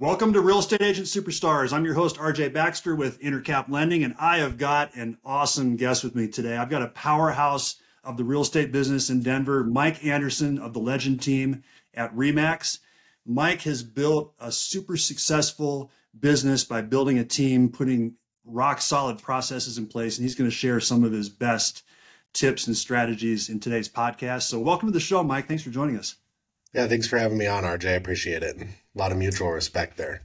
Welcome to Real Estate Agent Superstars. I'm your host, RJ Baxter with Intercap Lending, and I have got an awesome guest with me today. I've got a powerhouse of the real estate business in Denver, Mike Anderson of the Legend team at Remax. Mike has built a super successful business by building a team, putting rock solid processes in place, and he's going to share some of his best tips and strategies in today's podcast. So, welcome to the show, Mike. Thanks for joining us. Yeah, thanks for having me on, RJ. I appreciate it. A lot of mutual respect there.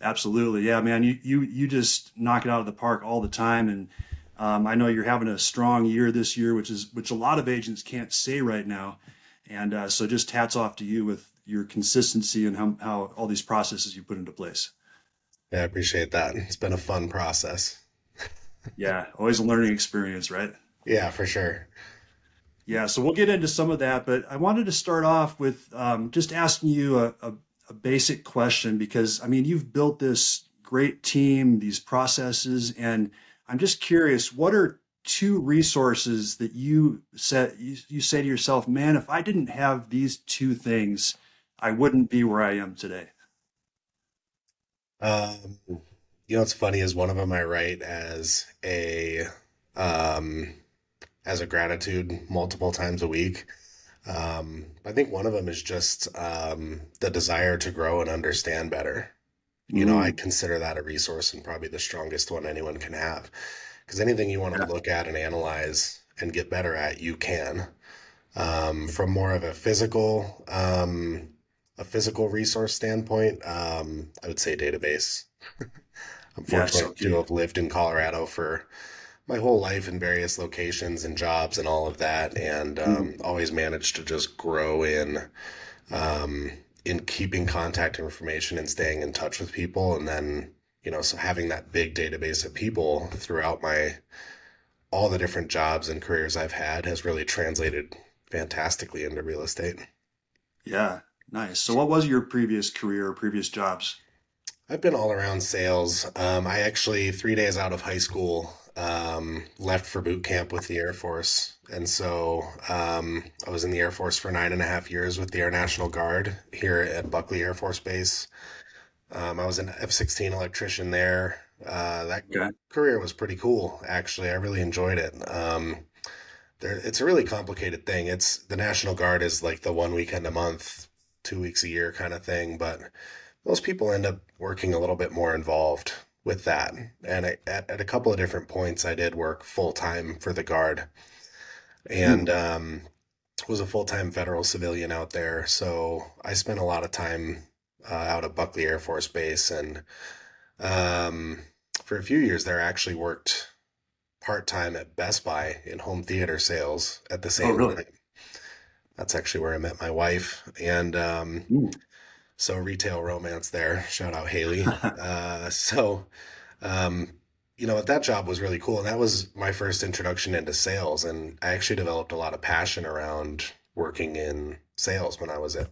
Absolutely, yeah, man. You you you just knock it out of the park all the time, and um, I know you're having a strong year this year, which is which a lot of agents can't say right now. And uh, so, just hats off to you with your consistency and how, how all these processes you put into place. Yeah, I appreciate that. It's been a fun process. yeah, always a learning experience, right? Yeah, for sure. Yeah, so we'll get into some of that, but I wanted to start off with um, just asking you a, a, a basic question because I mean, you've built this great team, these processes, and I'm just curious, what are two resources that you said you, you say to yourself, man, if I didn't have these two things, I wouldn't be where I am today? Um, you know, what's funny is one of them I write as a um, as a gratitude multiple times a week. Um, I think one of them is just um, the desire to grow and understand better. You mm. know, I mm. consider that a resource and probably the strongest one anyone can have. Because anything you want to yeah. look at and analyze and get better at, you can. Um, from more of a physical, um, a physical resource standpoint, um, I would say database. I'm fortunate yeah, so to have lived in Colorado for my whole life in various locations and jobs and all of that, and um, mm. always managed to just grow in um, in keeping contact information and staying in touch with people, and then you know, so having that big database of people throughout my all the different jobs and careers I've had has really translated fantastically into real estate. Yeah, nice. So, what was your previous career or previous jobs? I've been all around sales. Um, I actually, three days out of high school, um, left for boot camp with the Air Force. And so um, I was in the Air Force for nine and a half years with the Air National Guard here at Buckley Air Force Base. Um, I was an F 16 electrician there. Uh, that okay. career was pretty cool, actually. I really enjoyed it. Um, there, it's a really complicated thing. It's the National Guard is like the one weekend a month, two weeks a year kind of thing, but most people end up working a little bit more involved with that. And I, at, at a couple of different points, I did work full time for the Guard and hmm. um, was a full time federal civilian out there. So I spent a lot of time uh, out at Buckley Air Force Base. And um, for a few years there, I actually worked part time at Best Buy in home theater sales at the oh, same oh, really? time. That's actually where I met my wife. And um. So retail romance there. Shout out Haley. uh, so, um, you know, that job was really cool. And that was my first introduction into sales. And I actually developed a lot of passion around working in sales when I was at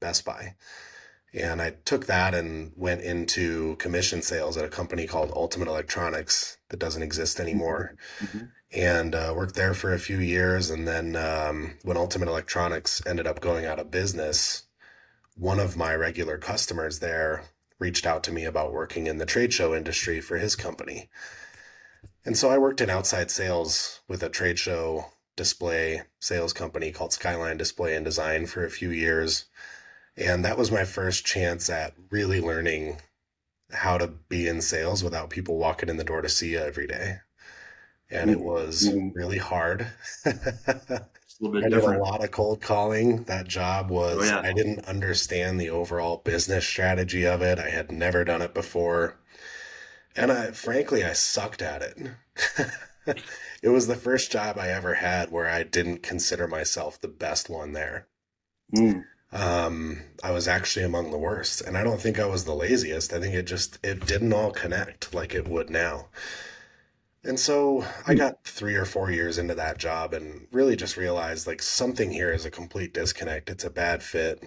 Best Buy. And I took that and went into commission sales at a company called Ultimate Electronics that doesn't exist anymore. Mm-hmm. And uh, worked there for a few years. And then um, when Ultimate Electronics ended up going out of business, one of my regular customers there reached out to me about working in the trade show industry for his company. And so I worked in outside sales with a trade show display sales company called Skyline Display and Design for a few years. And that was my first chance at really learning how to be in sales without people walking in the door to see you every day. And it was mm-hmm. really hard. a little bit I different. did a lot of cold calling. That job was, oh, yeah. I didn't understand the overall business strategy of it. I had never done it before. And I, frankly, I sucked at it. it was the first job I ever had where I didn't consider myself the best one there. Mm. Um, I was actually among the worst. And I don't think I was the laziest. I think it just, it didn't all connect like it would now. And so I got three or four years into that job and really just realized like something here is a complete disconnect. It's a bad fit.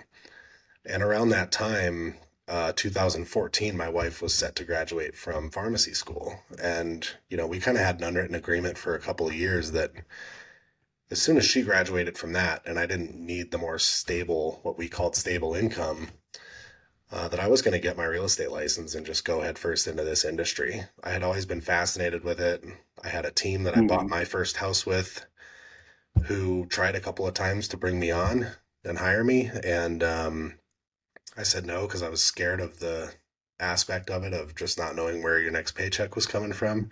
And around that time, uh, 2014, my wife was set to graduate from pharmacy school. And, you know, we kind of had an unwritten agreement for a couple of years that as soon as she graduated from that, and I didn't need the more stable, what we called stable income, uh, that I was going to get my real estate license and just go head first into this industry. I had always been fascinated with it. I had a team that I bought Mhm. my first house with who tried a couple of times to bring me on and hire me. And um, I said no because I was scared of the aspect of it of just not knowing where your next paycheck was coming from.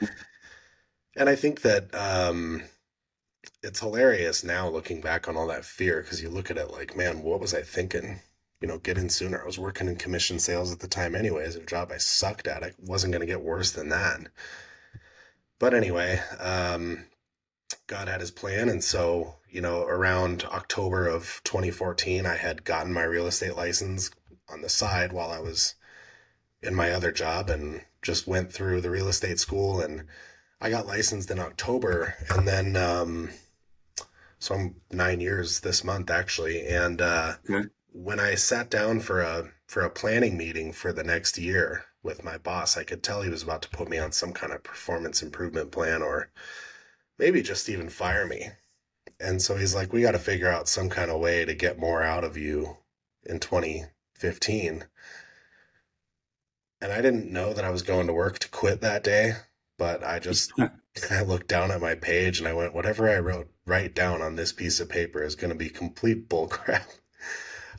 And I think that um, it's hilarious now looking back on all that fear because you look at it like, man, what was I thinking? You know, get in sooner. I was working in commission sales at the time, anyways, a job I sucked at. It wasn't going to get worse than that. But anyway, um, God had his plan. And so, you know, around October of 2014, I had gotten my real estate license on the side while I was in my other job and just went through the real estate school and I got licensed in October and then um so I'm 9 years this month actually and uh Okay. When I sat down for a for a planning meeting for the next year with my boss I could tell he was about to put me on some kind of performance improvement plan or maybe just even fire me and so he's like we got to figure out some kind of way to get more out of you in 2015 and I didn't know that I was going to work to quit that day, but I just I looked down at my page and I went, whatever I wrote write down on this piece of paper is going to be complete bullcrap.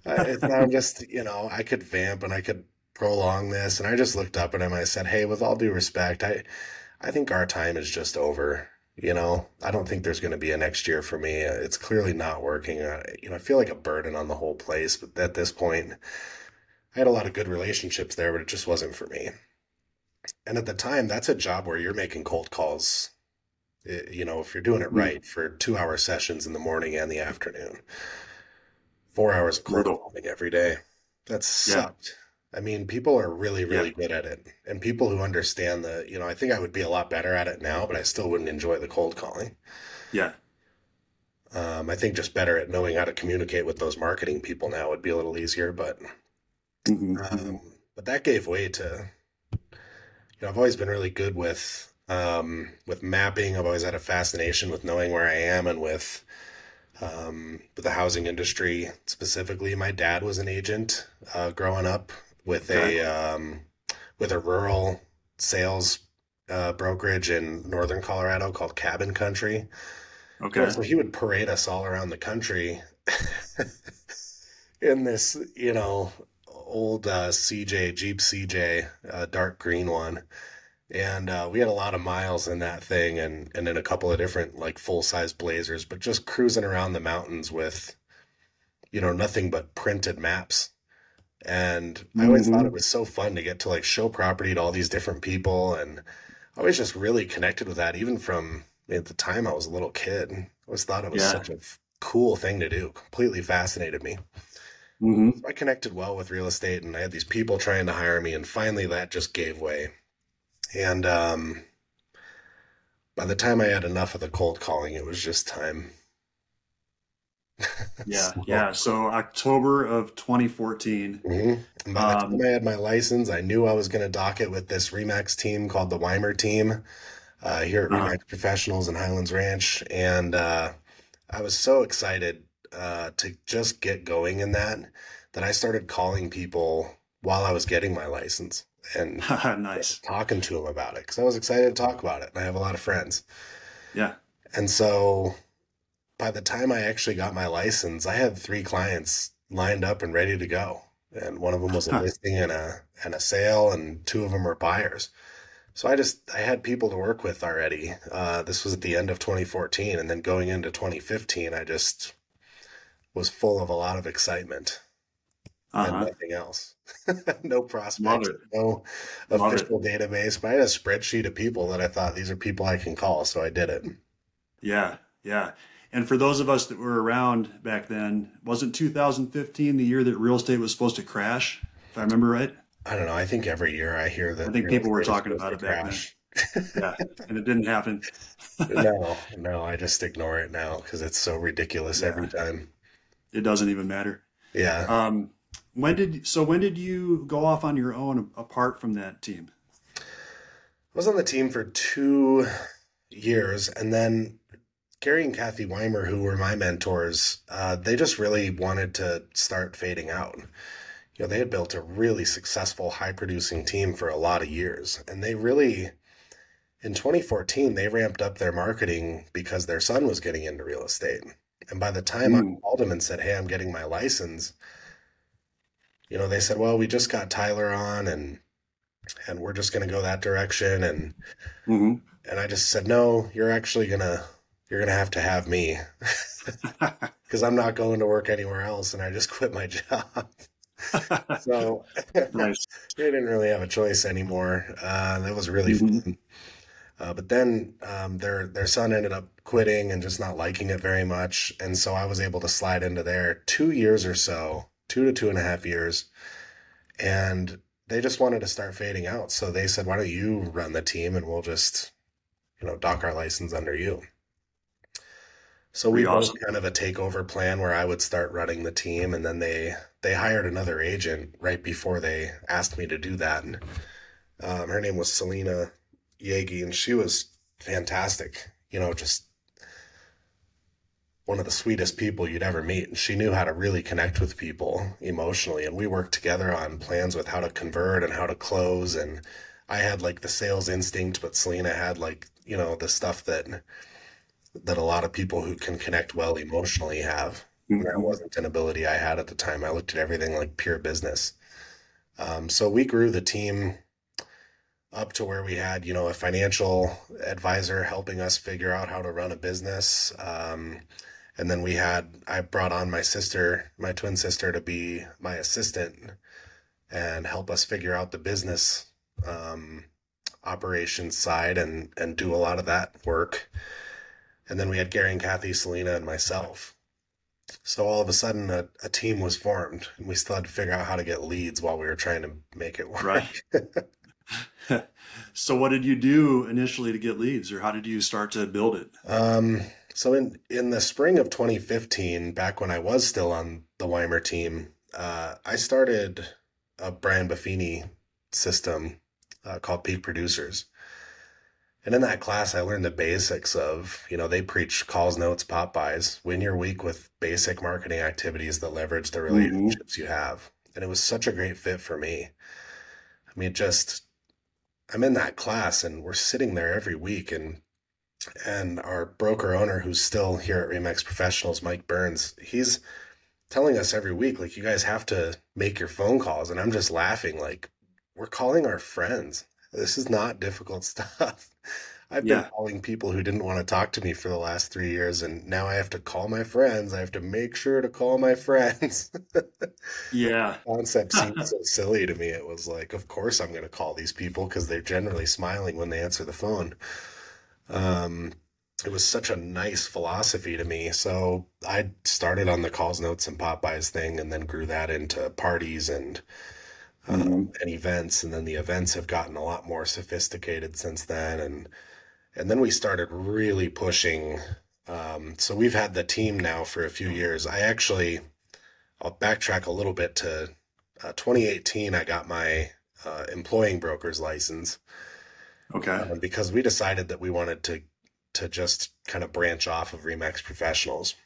It's not just, you know, I could vamp and I could prolong this. And I just looked up at him. I said, Hey, with all due respect, I, I think our time is just over. You know, I don't think there's going to be a next year for me. It's clearly not working. Uh, you know, I feel like a burden on the whole place. But at this point, I had a lot of good relationships there, but it just wasn't for me. And at the time, that's a job where you're making cold calls. eh, You know, if you're doing it Mm. right for two hour sessions in the morning and the afternoon, four hours of cold Brutal. calling every day. That Yeah. sucked. I mean, people are really, Yeah. really good at it. And people who understand the, you know, I think I would be a lot better at it now, but I still wouldn't enjoy the cold calling. Yeah. Um, I think just better at knowing how to communicate with those marketing people now would be a little easier, but Mhm, mhm. um, but that gave way to, you know, I've always been really good with um, with mapping. I've always had a fascination with knowing where I am and with um, with the housing industry specifically. My dad was an agent uh, growing up with Okay. a um, with a rural sales uh, brokerage in northern Colorado called Cabin Country. Okay. So he would parade us all around the country in this, you know, old uh, CJ, Jeep CJ, uh, dark green one. And uh, we had a lot of miles in that thing and, and in a couple of different like full size blazers, but just cruising around the mountains with, you know, nothing but printed maps. And I always thought it Mhm. was so fun to get to like show property to all these different people. And I was just really connected with that, even from at the time I was a little kid. I always thought it was Yeah. such a f- cool thing to do. Completely fascinated me. Mhm. So I connected well with real estate, and I had these people trying to hire me, and finally that just gave way. And um, by the time I had enough of the cold calling, it was just time. Yeah. So- Yeah. So October of 2014. Mhm. By the Um, time I had my license, I knew I was going to dock it with this Remax team called the Weimer team uh, here at Uh-huh. Remax Professionals in Highlands Ranch. And uh, I was so excited uh, to just get going in that that I started calling people while I was getting my license and nice. talking to them about it because I was excited to talk about it. And I have a lot of friends. Yeah. And so by the time I actually got my license, I had three clients lined up and ready to go. And one of them was a listing and a and a sale, and two of them were buyers. So I just I had people to work with already. Uh, this was at the end of 2014, and then going into 2015, I just was full of a lot of excitement and Uh-huh. nothing else. no prospects, no official database, but I had a spreadsheet of people that I thought these are people I can call, so I did it. Yeah. Yeah. And for those of us that were around back then, wasn't 2015 the year that real estate was supposed to crash? If I remember right. I don't know. I think every year I hear that I think people were talking about it back then. crash. Yeah. And it didn't happen. No, no, I just ignore it now because it's so ridiculous Yeah. every time. It doesn't even matter. Yeah. Um, when did so when did you go off on your own apart from that team? I was on the team for two years, and then Gary and Kathy Weimer, who were my mentors, uh, they just really wanted to start fading out. you know, they had built a really successful, high producing team for a lot of years. And they really, in 2014, they ramped up their marketing because their son was getting into real estate. And by the time I Mm, called them and said, Hey, I'm getting my license, you know, they said, Well, we just got Tyler on and and we're just gonna go that direction. And hmm and I just said, No, you're actually gonna you're gonna have to have me because I'm not going to work anywhere else and I just quit my job. So Nice. they didn't really have a choice anymore. Uh, that was really hmm fun. Uh, but then um, their their son ended up quitting and just not liking it very much, and so I was able to slide into there two years or so, two to two and a half years, and they just wanted to start fading out. So they said, "Why don't you run the team, and we'll just, you know, dock our license under you." So we awesome. kind of a takeover plan where I would start running the team, and then they they hired another agent right before they asked me to do that. And um, her name was Selena Yagi, and she was fantastic. You know, just one of the sweetest people you'd ever meet. And she knew how to really connect with people emotionally. And we worked together on plans with how to convert and how to close. And I had like the sales instinct, but Selena had like, you know, the stuff that that a lot of people who can connect well emotionally have. And that wasn't an ability I had at the time. I looked at everything like pure business. Um, so we grew the team up to where we had, you know, a financial advisor helping us figure out how to run a business. Um, and then we had, I brought on my sister, my twin sister, to be my assistant and help us figure out the business um, operations side and and do a lot of that work. And then we had Gary and Kathy, Selena, and myself. So all of a sudden, a, a team was formed, and we still had to figure out how to get leads while we were trying to make it work. Right. So what did you do initially to get leads, or how did you start to build it? Um, so in in the spring of 2015, back when I was still on the Weimer team, uh, I started a Brian Buffini system uh, called Peak Producers. And in that class, I learned the basics of, you know, they preach calls, notes, pop-bys, win your week with basic marketing activities that leverage the hmm relationships you have. And it was such a great fit for me. I mean, just I'm in that class and we're sitting there every week and and our broker owner who's still here at Remax Professionals, Mike Burns, he's telling us every week, like, you guys have to make your phone calls. And I'm just laughing, like, we're calling our friends. This is not difficult stuff. I've been calling people who didn't want to talk to me for the last three years, and now I have to call my friends. I have to make sure to call my friends. Yeah. Concept seemed so silly to me. It was like, of course I'm going to call these people because they're generally smiling when they answer the phone. Um, it was such a nice philosophy to me. So I started on the calls, notes, and pop-bys thing, and then grew that into parties and um, and events. And then the events have gotten a lot more sophisticated since then. And and then we started really pushing. Um, so we've had the team now for a few years. I actually, I'll backtrack a little bit to uh, 2018. I got my uh, employing broker's license Okay. um, because we decided that we wanted to to just kind of branch off of Remax Professionals.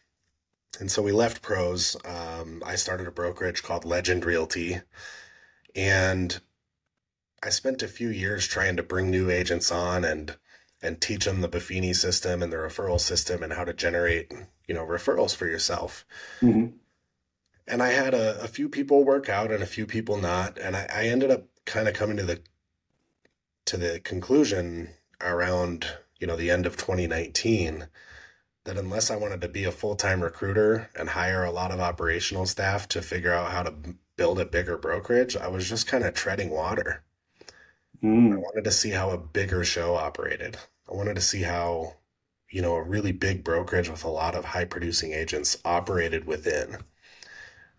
And so we left pros. Um, I started a brokerage called Legend Realty, and I spent a few years trying to bring new agents on and and teach them the Buffini system and the referral system and how to generate, you know, referrals for yourself. hmm And I had a, a few people work out and a few people not, and I, I ended up kind of coming to the to the conclusion around, you know, the end of 2019 that unless I wanted to be a full-time recruiter and hire a lot of operational staff to figure out how to build a bigger brokerage, I was just kind of treading water. I mm wanted to see how a bigger show operated. I wanted to see how, you know, a really big brokerage with a lot of high producing agents operated within.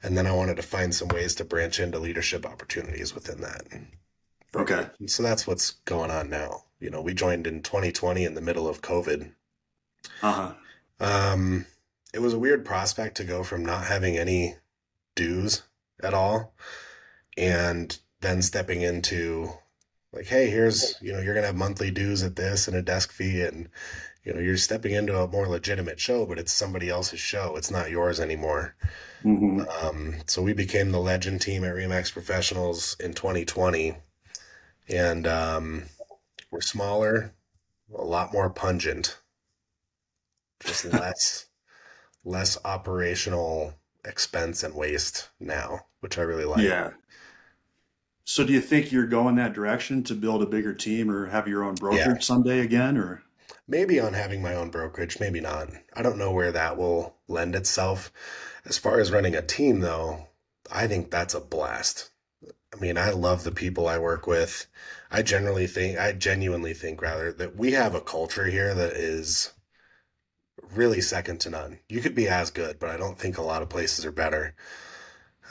And then I wanted to find some ways to branch into leadership opportunities within that. Okay. And so that's what's going on now. You know, we joined in 2020 in the middle of COVID. Uh-huh. Um, it was a weird prospect to go from not having any dues at all and then stepping into like, hey, here's, you know, you're gonna have monthly dues at this and a desk fee and you know, you're stepping into a more legitimate show, but it's somebody else's show. It's not yours anymore. hmm Um, so we became the legend team at Remax Professionals in 2020, and um, we're smaller, a lot more pungent, just less less operational expense and waste now, which I really like. Yeah. So do you think you're going that direction to build a bigger team or have your own Yeah. brokerage someday again? Or Maybe on having my own brokerage, maybe not. I don't know where that will lend itself. As far as running a team, though, I think that's a blast. I mean, I love the people I work with. I generally think, I genuinely think rather that we have a culture here that is really second to none. You could be as good, but I don't think a lot of places are better.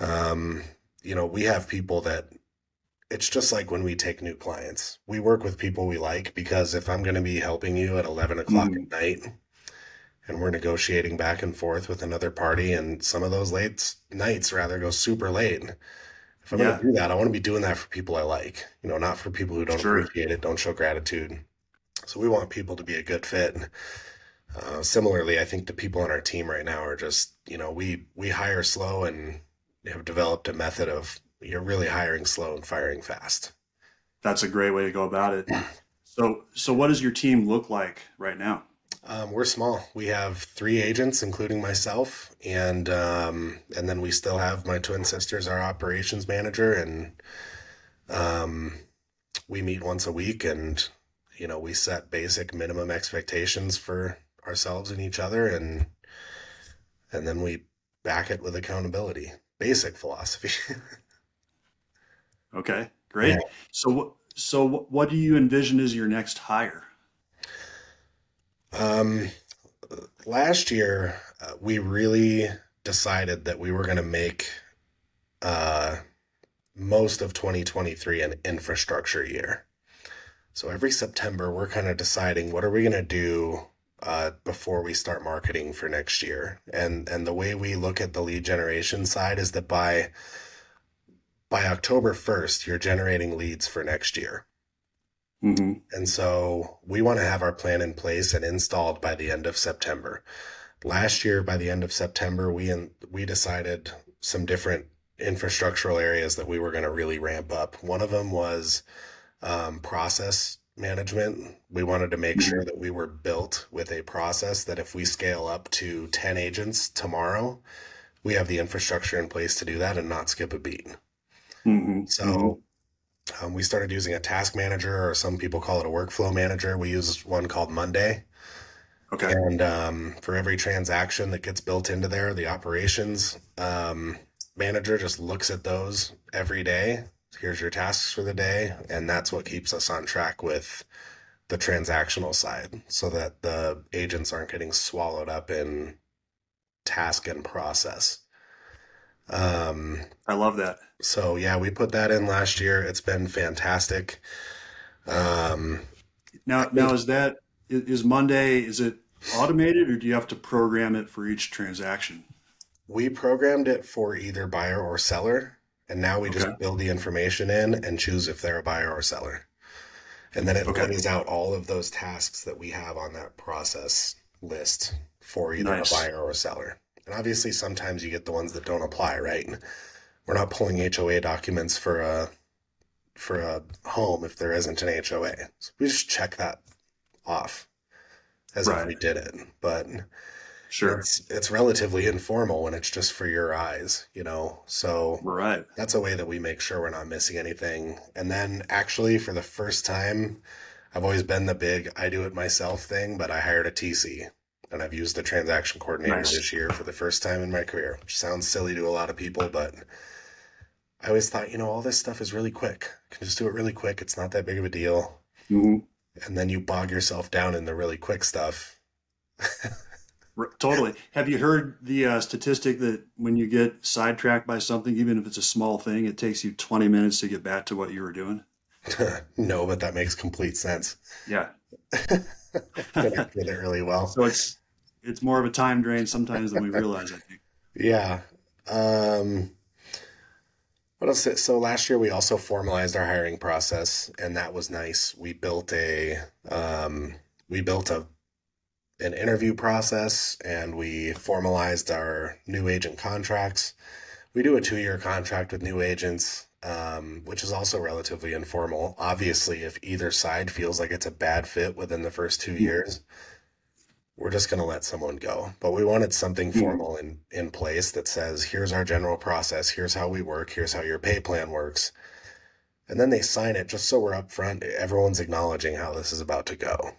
Um, you know, we have people that it's just like when we take new clients. We work with people we like because if I'm going to be helping you at 11 o'clock Mhm. at night and we're negotiating back and forth with another party, and some of those late nights rather go super late. If I'm going to do that, I want to be doing that for people I like, you know, not for people who don't sure. appreciate it, don't show gratitude. So we want people to be a good fit. Uh, similarly, I think the people on our team right now are just, you know, we we hire slow and have developed a method of you're really hiring slow and firing fast. That's a great way to go about it. So, so what does your team look like right now? Um, we're small. We have three agents, including myself, and um, and then we still have my twin sisters, our operations manager, and um, we meet once a week, and you know we set basic minimum expectations for ourselves and each other, and and then we back it with accountability. Basic philosophy. Okay, Yeah. great. So, so what do you envision as your next hire? Um, last year, uh, we really decided that we were going to make uh, most of 2023 an infrastructure year. So every September, we're kind of deciding what are we going to do uh, before we start marketing for next year. And and the way we look at the lead generation side is that by by October 1st, you're generating leads for next year. Hmm And so we want to have our plan in place and installed by the end of September. Last year, by the end of September, we in, we decided some different infrastructural areas that we were going to really ramp up. One of them was um, process management. We wanted to make sure that we were built with a process that if we scale up to 10 agents tomorrow, we have the infrastructure in place to do that and not skip a beat. hmm hmm So um, we started using a task manager, or some people call it a workflow manager. We use one called Monday. Okay, And um, for every transaction that gets built into there, the operations um, manager just looks at those every day. Here's your tasks for the day. And that's what keeps us on track with the transactional side so that the agents aren't getting swallowed up in task and process. Um, I love that. so yeah, we put that in last year. It's been fantastic. Um, Now, now is that is Monday? Is it automated, or do you have to program it for each transaction? we programmed it for either buyer or seller, and now we Okay, just build the information in and choose if they're a buyer or seller. And then it okay, lays out all of those tasks that we have on that process list for either a buyer or a seller. And obviously, sometimes you get the ones that don't apply, right? We're not pulling HOA documents for a for a home if there isn't an HOA. So we just check that off as if Right. we did it. But Sure. it's it's relatively informal when it's just for your eyes, you know. So Right. that's a way that we make sure we're not missing anything. And then actually for the first time, I've always been the big I do it myself thing, but I hired a TC and I've used the transaction coordinator Nice. this year for the first time in my career, which sounds silly to a lot of people, but I always thought, you know, all this stuff is really quick. You can just do it really quick. It's not that big of a deal. hmm And then you bog yourself down in the really quick stuff. Totally. Have you heard the uh, statistic that when you get sidetracked by something, even if it's a small thing, it takes you 20 minutes to get back to what you were doing? no, but that makes complete sense. Yeah. With it really well. So it's it's more of a time drain sometimes than we realize, I think. Yeah. Um, what else? So last year we also formalized our hiring process, and that was nice. We built a um, we built a an interview process and we formalized our new agent contracts. We do a two year contract with new agents, um, which is also relatively informal. Obviously, if either side feels like it's a bad fit within the first two years, we're just going to let someone go. But we wanted something Mhm. formal in, in place that says, here's our general process, here's how we work, here's how your pay plan works. And then they sign it just so we're upfront. Everyone's acknowledging how this is about to go.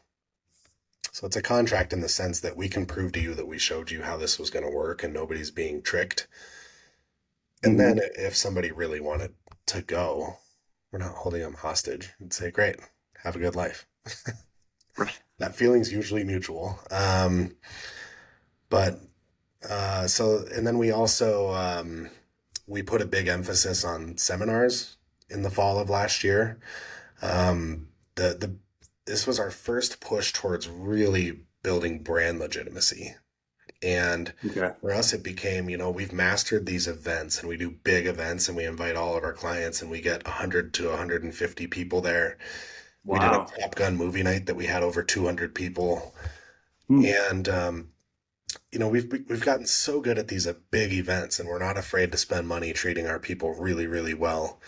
So it's a contract in the sense that we can prove to you that we showed you how this was going to work and nobody's being tricked. And Mhm. then if somebody really wanted to go, we're not holding them hostage and say, great, have a good life. That feeling's usually mutual. Um, but uh, so, and then we also um, we put a big emphasis on seminars in the fall of last year. Um, the the this was our first push towards really building brand legitimacy. And Okay. for us, it became, you know, we've mastered these events and we do big events and we invite all of our clients and we get 100 to 150 people there. We did a Top Gun movie night that we had over 200 people. Hmm. And, um, you know, we've, we've gotten so good at these uh, big events and we're not afraid to spend money treating our people really, really well.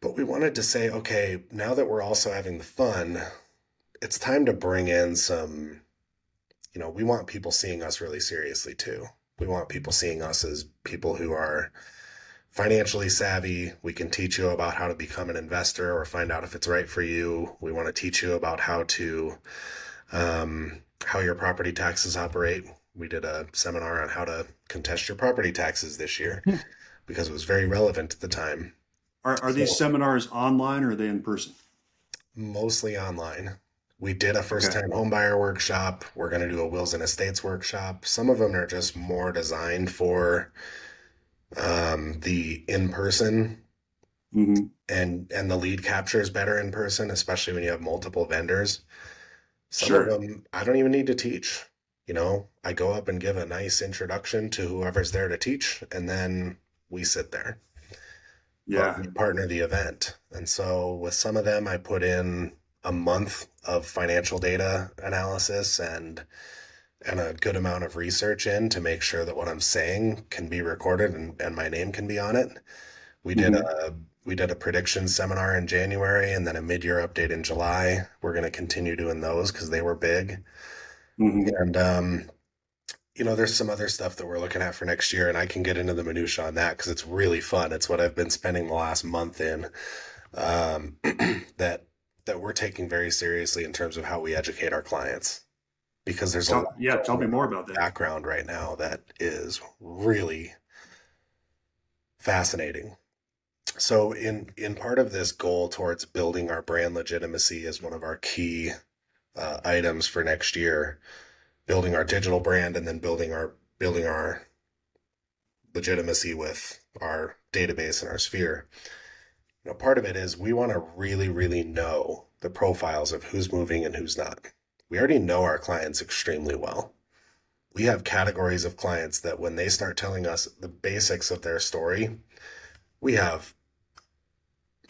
But we wanted to say, okay, now that we're also having the fun, it's time to bring in some, you know, we want people seeing us really seriously too. We want people seeing us as people who are financially savvy. We can teach you about how to become an investor or find out if it's right for you. We want to teach you about how to, um, how your property taxes operate. We did a seminar on how to contest your property taxes this year Hmm. because it was very relevant at the time. Are, are these seminars online or are they in person? mostly online. We did a first time homebuyer workshop. We're going to do a wills and estates workshop. Some of them are just more designed for um, the in person Mm-hmm. and and the lead capture is better in person, especially when you have multiple vendors. Some Sure. of them I don't even need to teach. You know, I go up and give a nice introduction to whoever's there to teach, and then we sit there Yeah. partner the event. And so with some of them, I put in a month of financial data analysis and and a good amount of research in to make sure that what I'm saying can be recorded and, and my name can be on it. We did a we did a prediction seminar in January and then a mid-year update in July. We're going to continue doing those because they were big. Mhm. And um, you know, there's some other stuff that we're looking at for next year, and I can get into the minutia on that because it's really fun. It's what I've been spending the last month in. Um, that that we're taking very seriously in terms of how we educate our clients, because there's a Tell- lot yeah. Tell me more about that. background right now that is really fascinating. So in in part of this goal towards building our brand legitimacy is one of our key uh, items for next year, building our digital brand and then building our building our legitimacy with our database and our sphere. You know, part of it is we want to really, really know the profiles of who's moving and who's not. We already know our clients extremely well. We have categories of clients that when they start telling us the basics of their story, we have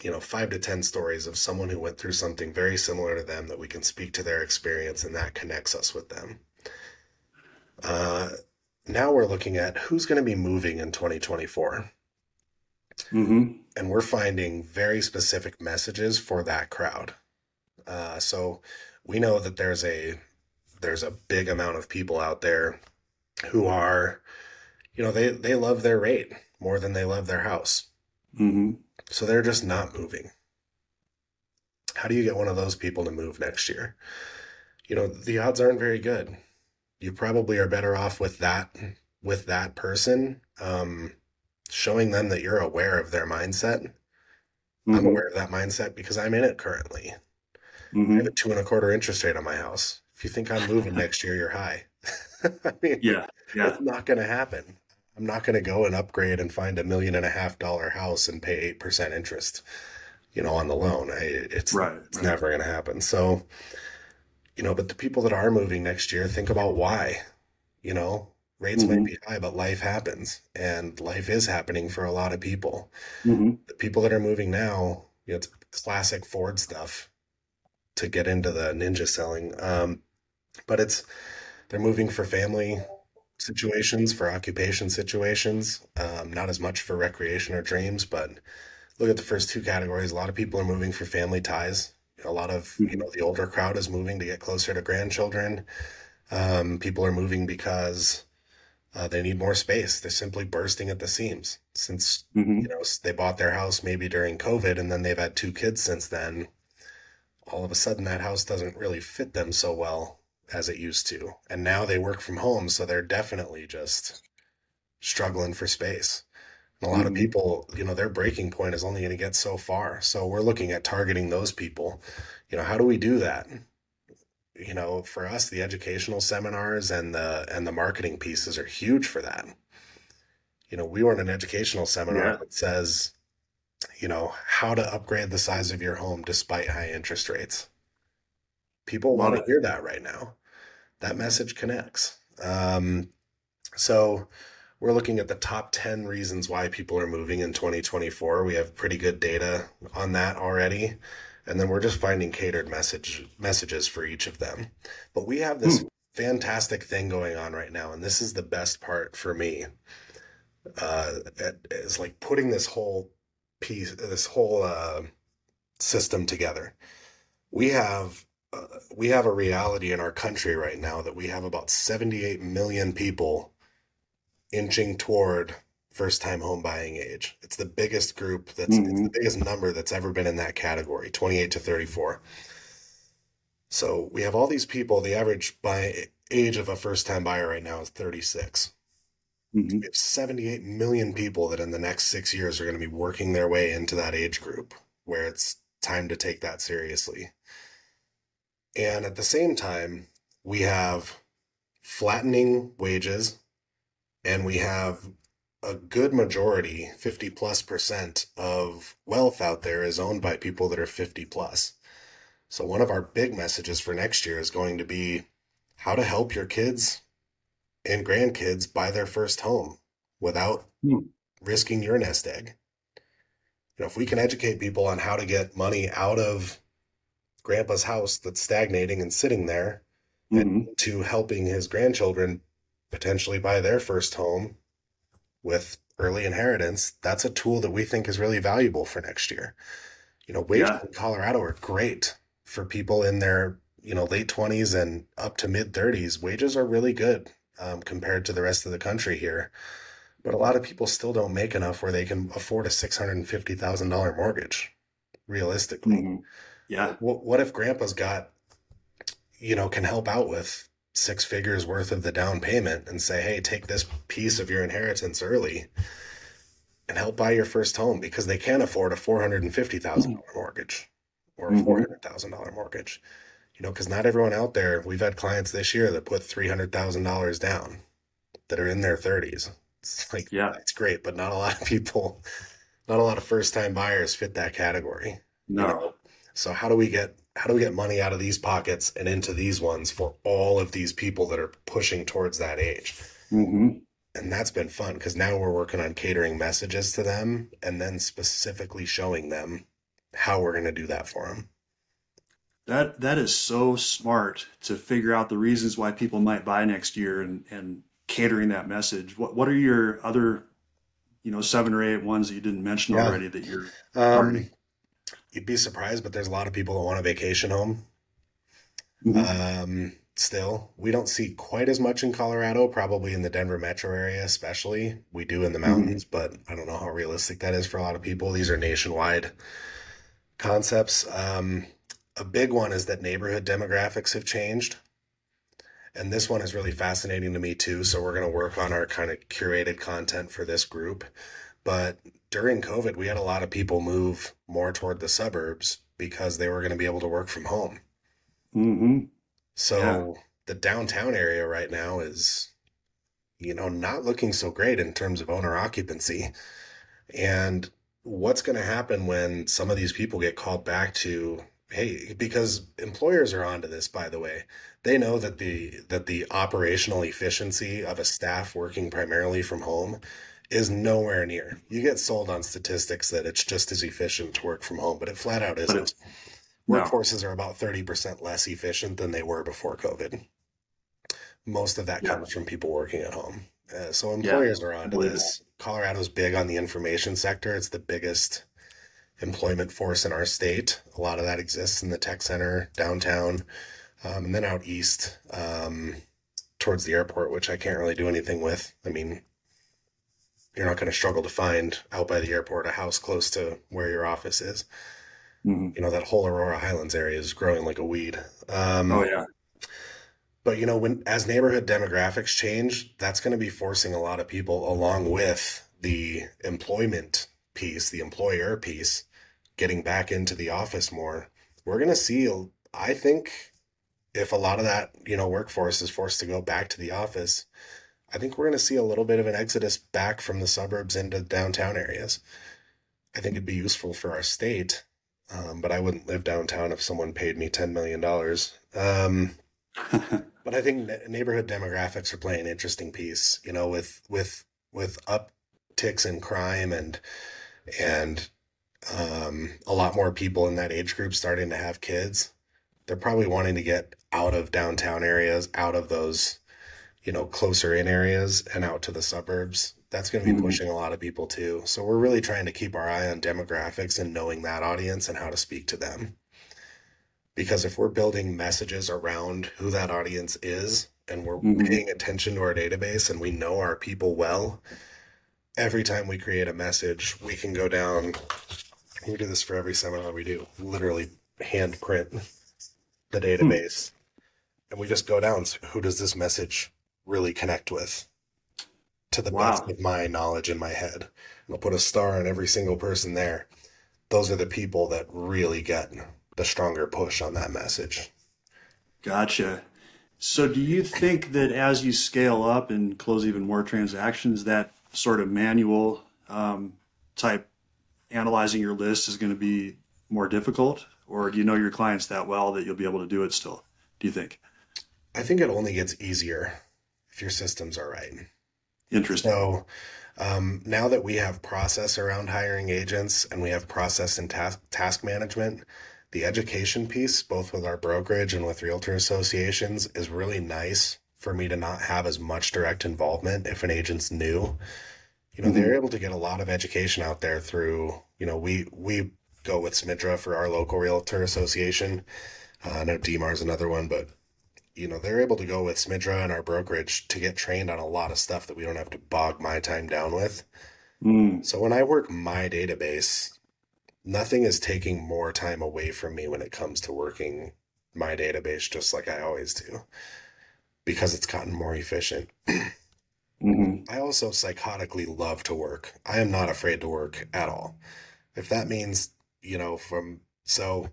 you know, five to 10 stories of someone who went through something very similar to them that we can speak to their experience and that connects us with them. Uh, now we're looking at who's going to be moving in 2024 Mm-hmm. and we're finding very specific messages for that crowd. Uh, so we know that there's a there's a big amount of people out there who are, you know, they they love their rate more than they love their house, Mm-hmm. so they're just not moving. How do you get one of those people to move next year? You know, the odds aren't very good. You probably are better off with that with that person. Um, showing them that you're aware of their mindset I'm Mm-hmm. aware of that mindset because I'm in it currently. I Mm-hmm. have a two and a quarter interest rate on my house. If you think I'm moving next year, you're high. I mean, Yeah. Yeah. it's not going to happen. I'm not going to go and upgrade and find a million and a half dollar house and pay eight percent interest, you know, on the loan. I, it's Right. it's right. never going to happen. So, you know, but the people that are moving next year, think about why. You know, rates Mhm. might be high, but life happens, and life is happening for a lot of people Mm-hmm. the people that are moving now, you know, it's classic Ford stuff to get into the ninja selling. Um, but it's they're moving for family situations, for occupation situations, um, not as much for recreation or dreams. But look at the first two categories. A lot of people are moving for family ties. A lot of you know the older crowd is moving to get closer to grandchildren. Um, people are moving because uh, they need more space. They're simply bursting at the seams since Mm-hmm. you know they bought their house maybe during COVID, and then they've had two kids since then. All of a sudden, that house doesn't really fit them so well as it used to, and now they work from home, so they're definitely just struggling for space. And a lot of Mhm. people, you know, their breaking point is only going to get so far. So we're looking at targeting those people. You know, how do we do that? you know, for us, the educational seminars and the and the marketing pieces are huge for that. You know, we run an educational seminar Yeah. that says, you know, how to upgrade the size of your home despite high interest rates. People want to hear that right now. That message connects. Um, so we're looking at the top 10 reasons why people are moving in 2024. We have pretty good data on that already. And then we're just finding catered message messages for each of them. But we have this fantastic thing going on right now, and this is the best part for me. Uh, it's like putting this whole piece, this whole uh, system together. We have uh, we have a reality in our country right now that we have about 78 million people inching toward first time home buying age. It's the biggest group that's it's the biggest number that's ever been in that category, 28 to 34. So we have all these people, the average buy age of a first time buyer right now is 36. Mhm. We have 78 million people that in the next 6 years are going to be working their way into that age group where it's time to take that seriously. And at the same time, we have flattening wages and we have a good majority, 50 plus percent of wealth out there is owned by people that are 50 plus. So one of our big messages for next year is going to be how to help your kids and grandkids buy their first home without Hmm. risking your nest egg. You know, if we can educate people on how to get money out of grandpa's house that's stagnating and sitting there Mhm. to helping his grandchildren potentially buy their first home with early inheritance, that's a tool that we think is really valuable for next year. You know, wages Yeah. in Colorado are great for people in their, you know, late 20s and up to mid 30s. Wages are really good um, compared to the rest of the country here. But a lot of people still don't make enough where they can afford a $650,000 mortgage, realistically. Mhm. Yeah. What, what if grandpa's got, you know, can help out with six figures worth of the down payment and say, hey, take this piece of your inheritance early and help buy your first home because they can't afford a $450,000 mortgage or a Mhm. $400,000 mortgage. You know, because not everyone out there, we've had clients this year that put $300,000 down that are in their 30s. It's like, Yeah. it's great, but not a lot of people, not a lot of first time buyers fit that category. No. So how do we get how do we get money out of these pockets and into these ones for all of these people that are pushing towards that age? hmm And that's been fun because now we're working on catering messages to them and then specifically showing them how we're going to do that for them. That that is so smart to figure out the reasons why people might buy next year and and catering that message. What what are your other, you know, seven or eight ones that you didn't mention Yeah. already that you're Um, you'd be surprised, but there's a lot of people that want a vacation home. Mhm. Um, still, we don't see quite as much in Colorado, probably in the Denver metro area, especially. We do in the mountains, but I don't know how realistic that is for a lot of people. These are nationwide concepts. Um, a big one is that neighborhood demographics have changed. And this one is really fascinating to me too. So we're going to work on our kind of curated content for this group. But during COVID, we had a lot of people move more toward the suburbs because they were going to be able to work from home. Mhm. So Yeah. the downtown area right now is, you know, not looking so great in terms of owner occupancy. And what's going to happen when some of these people get called back to, hey, because employers are onto this, by the way. They know that the that the operational efficiency of a staff working primarily from home is nowhere near. You get sold on statistics that it's just as efficient to work from home, but it flat out isn't no. workforces are about 30% less efficient than they were before COVID. most of that Yeah. comes from people working at home. Uh, so employers are onto this. Colorado's big on the information sector. It's the biggest employment force in our state. A lot of that exists in the tech center downtown, um, and then out east um, towards the airport, which I can't really do anything with. I mean, you're not going to struggle to find out by the airport a house close to where your office is. Mhm. You know, that whole Aurora Highlands area is growing like a weed. Um, Oh yeah. but you know, when as neighborhood demographics change, that's going to be forcing a lot of people along with the employment piece, the employer piece, getting back into the office more. We're going to see, I think, if a lot of that, you know, workforce is forced to go back to the office, I think we're going to see a little bit of an exodus back from the suburbs into downtown areas. I think it'd be useful for our state, um, but I wouldn't live downtown if someone paid me $10 million. Um, but I think neighborhood demographics are playing an interesting piece, you know, with with with upticks in crime and and um, a lot more people in that age group starting to have kids. They're probably wanting to get out of downtown areas, out of those, you know, closer in areas and out to the suburbs. That's going to be Mhm. pushing a lot of people too. So we're really trying to keep our eye on demographics and knowing that audience and how to speak to them because if we're building messages around who that audience is and we're Mhm. paying attention to our database and we know our people well every time we create a message we can go down we do this for every seminar we do. Literally handprint the database and we just go down so who does this message really connect with to the best of my knowledge in my head. And i'll put a star on every single person there. Those are the people that really get the stronger push on that message. Gotcha. So, do you think that as you scale up and close even more transactions, that sort of manual um, type analyzing your list is going to be more difficult, or do you know your clients that well that you'll be able to do it still? Do you think? I think it only gets easier if your systems are right. Interesting. So um, now that we have process around hiring agents and we have process and task, task management, the education piece, both with our brokerage and with realtor associations, is really nice for me to not have as much direct involvement if an agent's new. You know, they're able to get a lot of education out there through, you know, we we go with Smidra for our local realtor association. Uh, I know DMAR's another one, but you know, they're able to go with Smidra and our brokerage to get trained on a lot of stuff that we don't have to bog my time down with. Mm, So when I work my database, nothing is taking more time away from me when it comes to working my database just like I always do because it's gotten more efficient. mhm. I also psychotically love to work. I am not afraid to work at all. If that means, you know, from so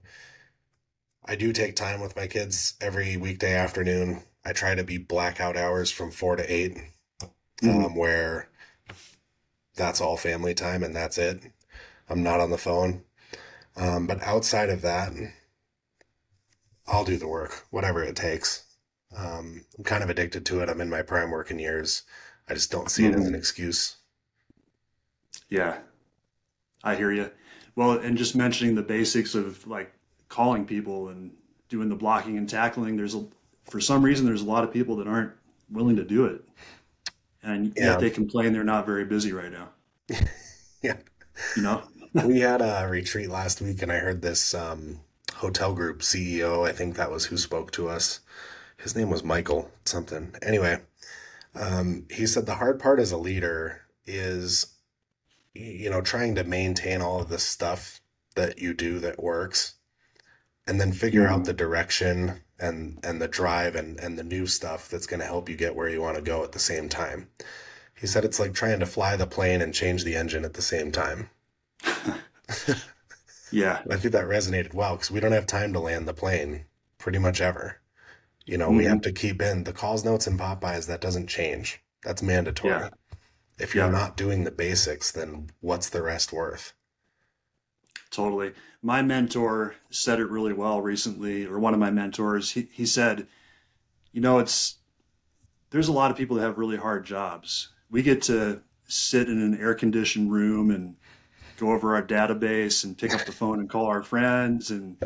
I do take time with my kids every weekday afternoon. I try to be blackout hours from four to 8 Mhm. um, where that's all family time and that's it. I'm not on the phone. Um, but outside of that, I'll do the work, whatever it takes. Um, I'm kind of addicted to it. I'm in my prime working years. I just don't see it as an excuse. Yeah, I hear you. Well, and just mentioning the basics of like calling people and doing the blocking and tackling. There's a for some reason there's a lot of people that aren't willing to do it, and Yeah. yet they complain they're not very busy right now. Yeah. You know. we had a retreat last week and I heard this um, hotel group CEO, I think that was who spoke to us. His name was Michael something. Anyway, um, he said the hard part as a leader is, you know, trying to maintain all of the stuff that you do that works and then figure out the direction and, and the drive and, and the new stuff that's going to help you get where you want to go at the same time. He said it's like trying to fly the plane and change the engine at the same time. Yeah. I think that resonated well because we don't have time to land the plane pretty much ever. You know, we Mhm. have to keep in the calls, notes, and pop-bys. That doesn't change. That's mandatory. Yeah. If you're Yeah. not doing the basics, then what's the rest worth? Totally. My mentor said it really well recently, or one of my mentors, he, he said, you know, it's there's a lot of people that have really hard jobs. We get to sit in an air conditioned room and go over our database and pick up the phone and call our friends and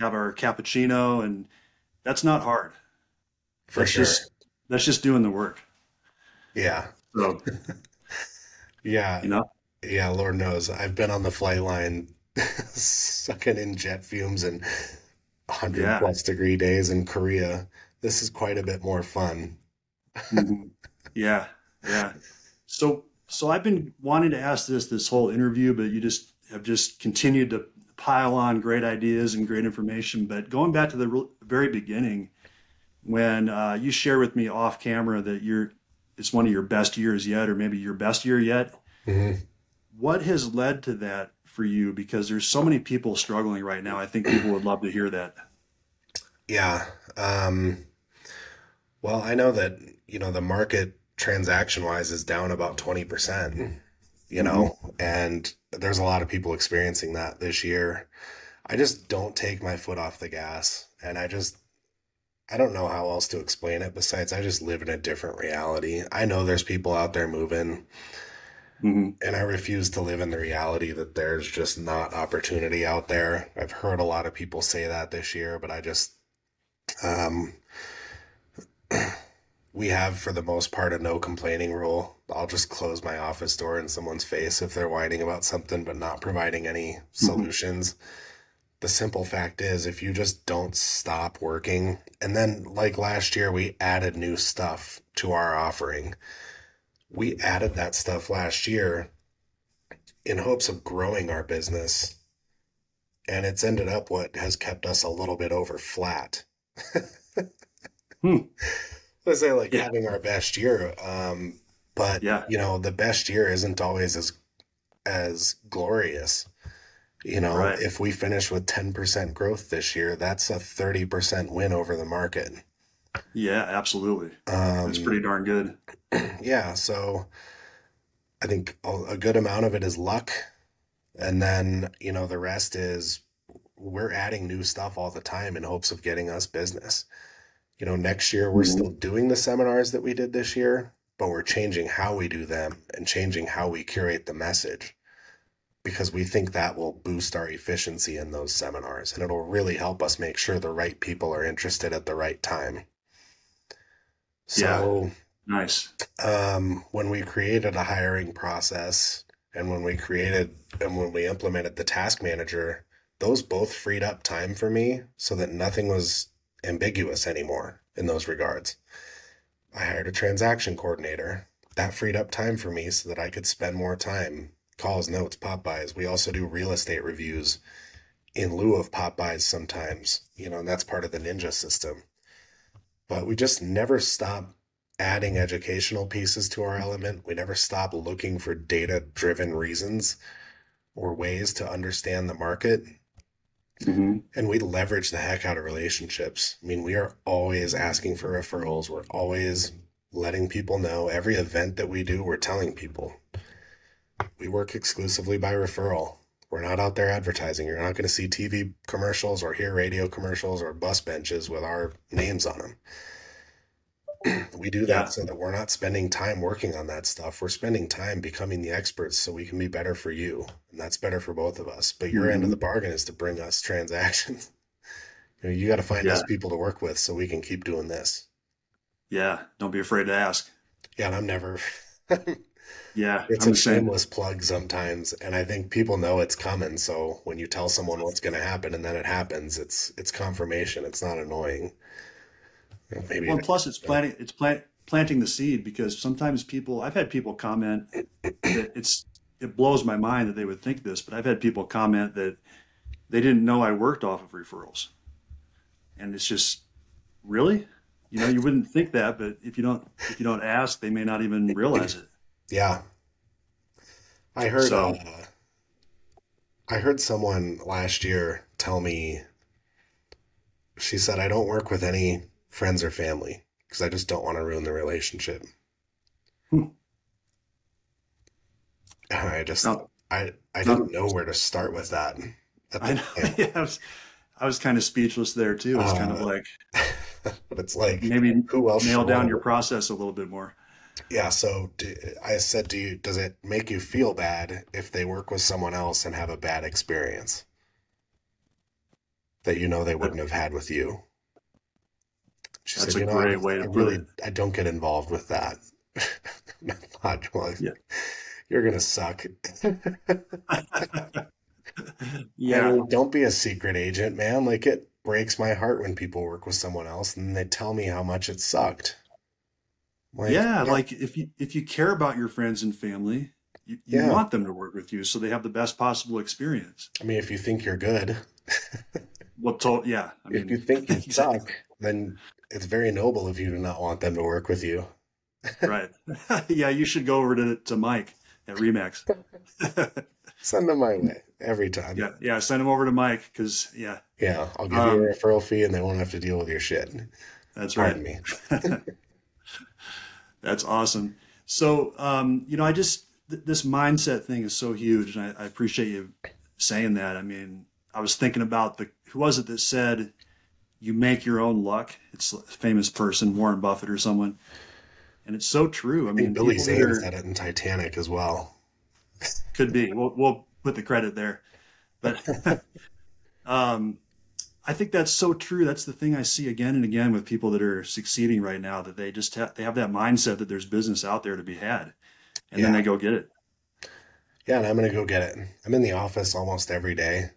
have our cappuccino and that's not hard. For That's sure. just that's just doing the work. Yeah. So, Yeah. you know, Yeah, Lord knows. I've been on the flight line sucking in jet fumes and 100 yeah. plus degree days in Korea. This is quite a bit more fun. Mhm. Yeah. Yeah. So, so I've been wanting to ask this this whole interview, but you just have just continued to pile on great ideas and great information. But going back to the very beginning, when uh, you share with me off camera that you're it's one of your best years yet, or maybe your best year yet, Mhm. what has led to that for you? Because there's so many people struggling right now. I think people would love to hear that. Yeah. Um, well, I know that, you know, the market transaction wise is down about 20%, you know, and there's a lot of people experiencing that this year. I just don't take my foot off the gas. And I just, I don't know how else to explain it besides I just live in a different reality. I know there's people out there moving, Mhm. and I refuse to live in the reality that there's just not opportunity out there. I've heard a lot of people say that this year, but I just, um, we have for the most part a no complaining rule. I'll just close my office door in someone's face if they're whining about something but not providing any solutions. The simple fact is, if you just don't stop working, and then like last year, we added new stuff to our offering. We added that stuff last year in hopes of growing our business, and it's ended up what has kept us a little bit over flat. Hmm. Let's say like Yeah. having our best year. Um, but Yeah. you know, the best year isn't always as as glorious. You know, Right. if we finish with 10% growth this year, that's a 30% win over the market. Yeah, absolutely. Um, That's pretty darn good. yeah, so I think a good amount of it is luck. And then, you know, the rest is we're adding new stuff all the time in hopes of getting us business. You know, next year we're Mhm. still doing the seminars that we did this year, but we're changing how we do them and changing how we curate the message because we think that will boost our efficiency in those seminars and it'll really help us make sure the right people are interested at the right time. Yeah. So, Nice. um, when we created a hiring process and when we created and when we implemented the task manager, those both freed up time for me so that nothing was ambiguous anymore in those regards. I hired a transaction coordinator. That freed up time for me so that I could spend more time. Calls, notes, pop-bys. We also do real estate reviews in lieu of pop-bys sometimes, you know, and that's part of the ninja system. But we just never stop adding educational pieces to our element. We never stop looking for data driven reasons or ways to understand the market. hmm And we leverage the heck out of relationships. I mean, we are always asking for referrals. We're always letting people know every event that we do, we're telling people. We work exclusively by referral. We're not out there advertising. You're not going to see TV commercials or hear radio commercials or bus benches with our names on them. we do that Yeah. so that we're not spending time working on that stuff. We're spending time becoming the experts so we can be better for you. And that's better for both of us. But your end of mm-hmm. the bargain is to bring us transactions. You know, you got to find us people to work with so we can keep doing this. Yeah. Don't be afraid to ask. Yeah, and I'm never. Yeah. it's I'm a shameless plug sometimes, and I think people know it's coming. So when you tell someone what's going to happen and then it happens, it's it's confirmation. It's not annoying. Maybe Well, plus it's planting it's plant planting the seed because sometimes people I've had people comment that it's it blows my mind that they would think this, but I've had people comment that they didn't know I worked off of referrals. And it's just really? You know, you wouldn't think that, but if you don't if you don't ask, they may not even realize it. Yeah. I heard So- uh, I heard someone last year tell me she said I don't work with any friends or family because I just don't want to ruin the relationship. Hmm. And I just No. I I No. didn't know where to start with that. at I know. time. Yeah, I was, I was kind of speechless there too. It's kind of Uh, like but it's like maybe who else nail down your process a little bit more. Yeah, so do, I said, do you, does it make you feel bad if they work with someone else and have a bad experience that you know they wouldn't have had with you? She That's said, a "You know, I- great way to I really, it. I don't get involved with that." I thought, well, Yeah. you're gonna suck. yeah. I don't be a secret agent, man. Like it breaks my heart when people work with someone else and they tell me how much it sucked. Like, yeah, like if you if you care about your friends and family, you, you Yeah. want them to work with you so they have the best possible experience. I mean, if you think you're good, Well, to, yeah, I if you think you suck, then it's very noble of you to not want them to work with you. right? yeah, you should go over to to Mike at Remax. Send them my way every time. yeah, yeah, send him over to Mike because yeah, Yeah, I'll give Um, you a referral fee and they won't have to deal with your shit. that's right. Pardon me. That's awesome. So, um, you know, I just th- this mindset thing is so huge, and I, I appreciate you saying that. I mean, I was thinking about the who was it that said, "You make your own luck." It's a famous person, Warren Buffett or someone, and it's so true. I I mean, Billy Zane are- said it in Titanic as well. could be. We'll, we'll put the credit there, but um, I think that's so true. That's the thing I see again and again with people that are succeeding right now. That they just have they have that mindset that there's business out there to be had, and then they go get it. Yeah, and I'm gonna go get it. I'm in the office almost every day.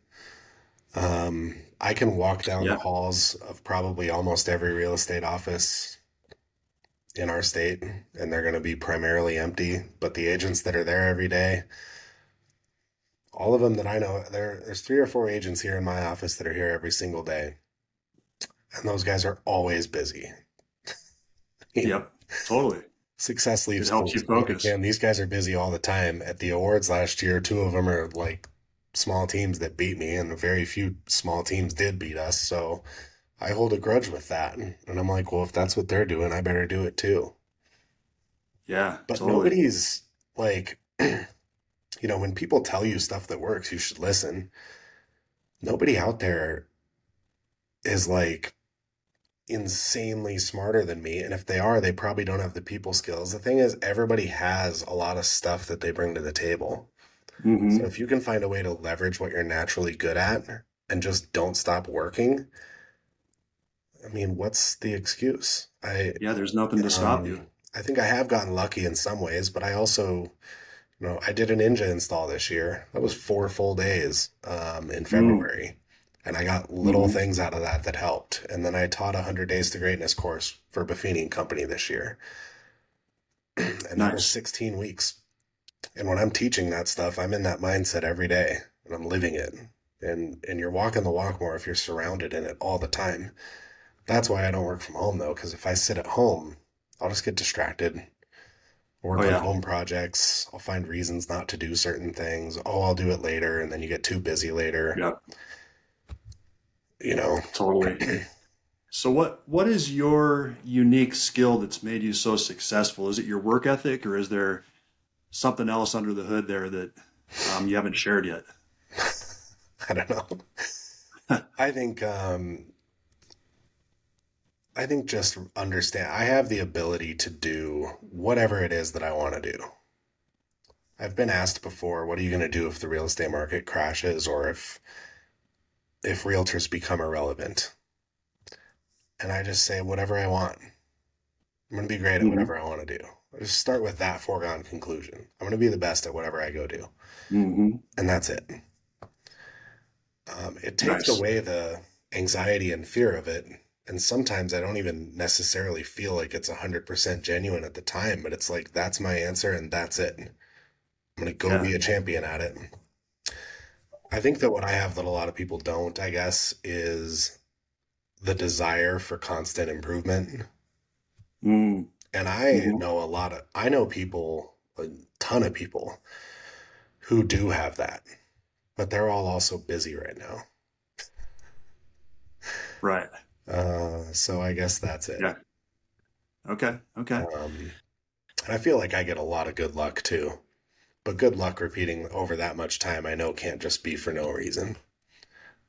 Um, I can walk down Yeah. the halls of probably almost every real estate office in our state, and they're gonna be primarily empty. But the agents that are there every day, all of them that I know, there there's three or four agents here in my office that are here every single day, and those guys are always busy. Yep, totally. Success leaves It helps you focus. Again, these guys are busy all the time. At the awards last year, two of them are like small teams that beat me, and very few small teams did beat us. So I hold a grudge with that. And I'm like, well, if that's what they're doing, I better do it too. Yeah, But totally. nobody's like, you know, when people tell you stuff that works, you should listen. Nobody out there is like insanely smarter than me. And if they are, they probably don't have the people skills. The thing is, everybody has a lot of stuff that they bring to the table. Mhm. So if you can find a way to leverage what you're naturally good at and just don't stop working, I mean, what's the excuse? I Yeah, there's nothing to stop um, you. I think I have gotten lucky in some ways, but I also, you know, I did an Ninja install this year. That was four full days um, in February, and I got little Mhm. things out of that that helped. And then I taught a hundred days to greatness course for Buffini and Company this year, and that was 16 weeks. And when I'm teaching that stuff, I'm in that mindset every day, and I'm living it. And and you're walking the walk more if you're surrounded in it all the time. That's why I don't work from home though, because if I sit at home, I'll just get distracted. Work Oh, on yeah. home projects. I'll find reasons not to do certain things. Oh, I'll do it later, and then you get too busy later. Yeah, You know, totally. So what what is your unique skill that's made you so successful? Is it your work ethic, or is there something else under the hood there that um, you haven't shared yet? I don't know. I think um I think just understand I have the ability to do whatever it is that I want to do. I've been asked before, what are you going to do if the real estate market crashes or if if realtors become irrelevant? And I just say whatever I want. I'm going to be great at Mhm. whatever I want to do. I just start with that foregone conclusion. I'm going to be the best at whatever I go do hmm and that's it. Um, it takes Nice. away the anxiety and fear of it. And sometimes I don't even necessarily feel like it's 100% genuine at the time, but it's like, that's my answer and that's it. I'm going to go Yeah. be a champion at it. I think that what I have that a lot of people don't, I guess, is the desire for constant improvement. Mm, And I Mhm. know a lot of, I know people, a ton of people who do have that, but they're all also busy right now. right. Uh, so I guess that's it. Yeah. Okay. Okay. Um, and I feel like I get a lot of good luck too, but good luck repeating over that much time, I know can't just be for no reason.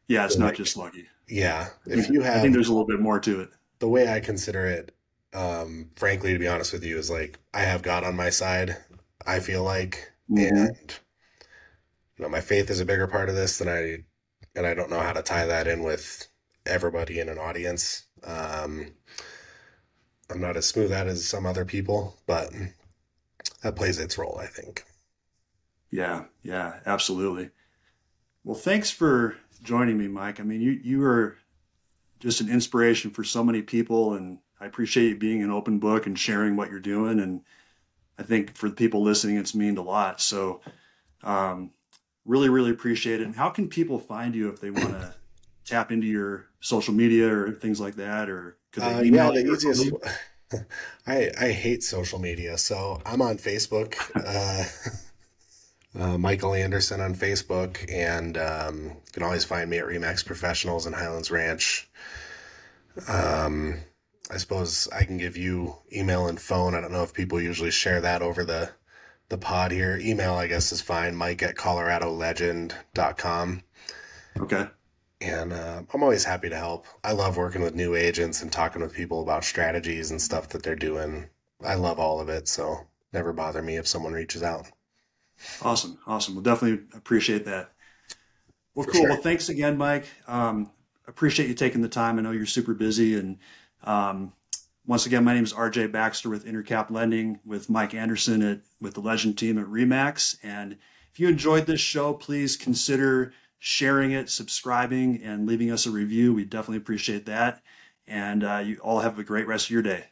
Yeah, it's so not like- just lucky. Yeah. If you you I think there's a little bit more to it. the way I consider it, um, frankly, to be honest with you, is like I have God on my side. I feel like, Mhm. and you know, my faith is a bigger part of this than I, and I don't know how to tie that in with everybody in an audience. Um, I'm not as smooth at as some other people, but that plays its role, I think. Yeah, yeah, absolutely. Well, thanks for joining me, Mike. I mean, you you are just an inspiration for so many people, and I appreciate you being an open book and sharing what you're doing. And I think for the people listening, it's meaned a lot. So, um, really, really appreciate it. And how can people find you if they want to tap into your social media or things like that, or could they uh, yeah, the easiest. I I hate social media, so I'm on Facebook. Uh, uh, Michael Anderson on Facebook, and um, you can always find me at Remax Professionals in Highlands Ranch. Um, I suppose I can give you email and phone. I don't know if people usually share that over the the pod here. Email, I guess, is fine. Mike at coloradolegend.com. Okay. And uh, I'm always happy to help. I love working with new agents and talking with people about strategies and stuff that they're doing. I love all of it, so never bother me if someone reaches out. Awesome. Awesome. We'll definitely appreciate that. Well, For cool. Sure. Well, thanks again, Mike. Um, appreciate you taking the time. I know you're super busy. And um, once again, my name is RJ Baxter with Intercap Lending with Mike Anderson at with the Legend team at Remax. And if you enjoyed this show, please consider sharing it, subscribing, and leaving us a review. We definitely appreciate that. And uh, you all have a great rest of your day.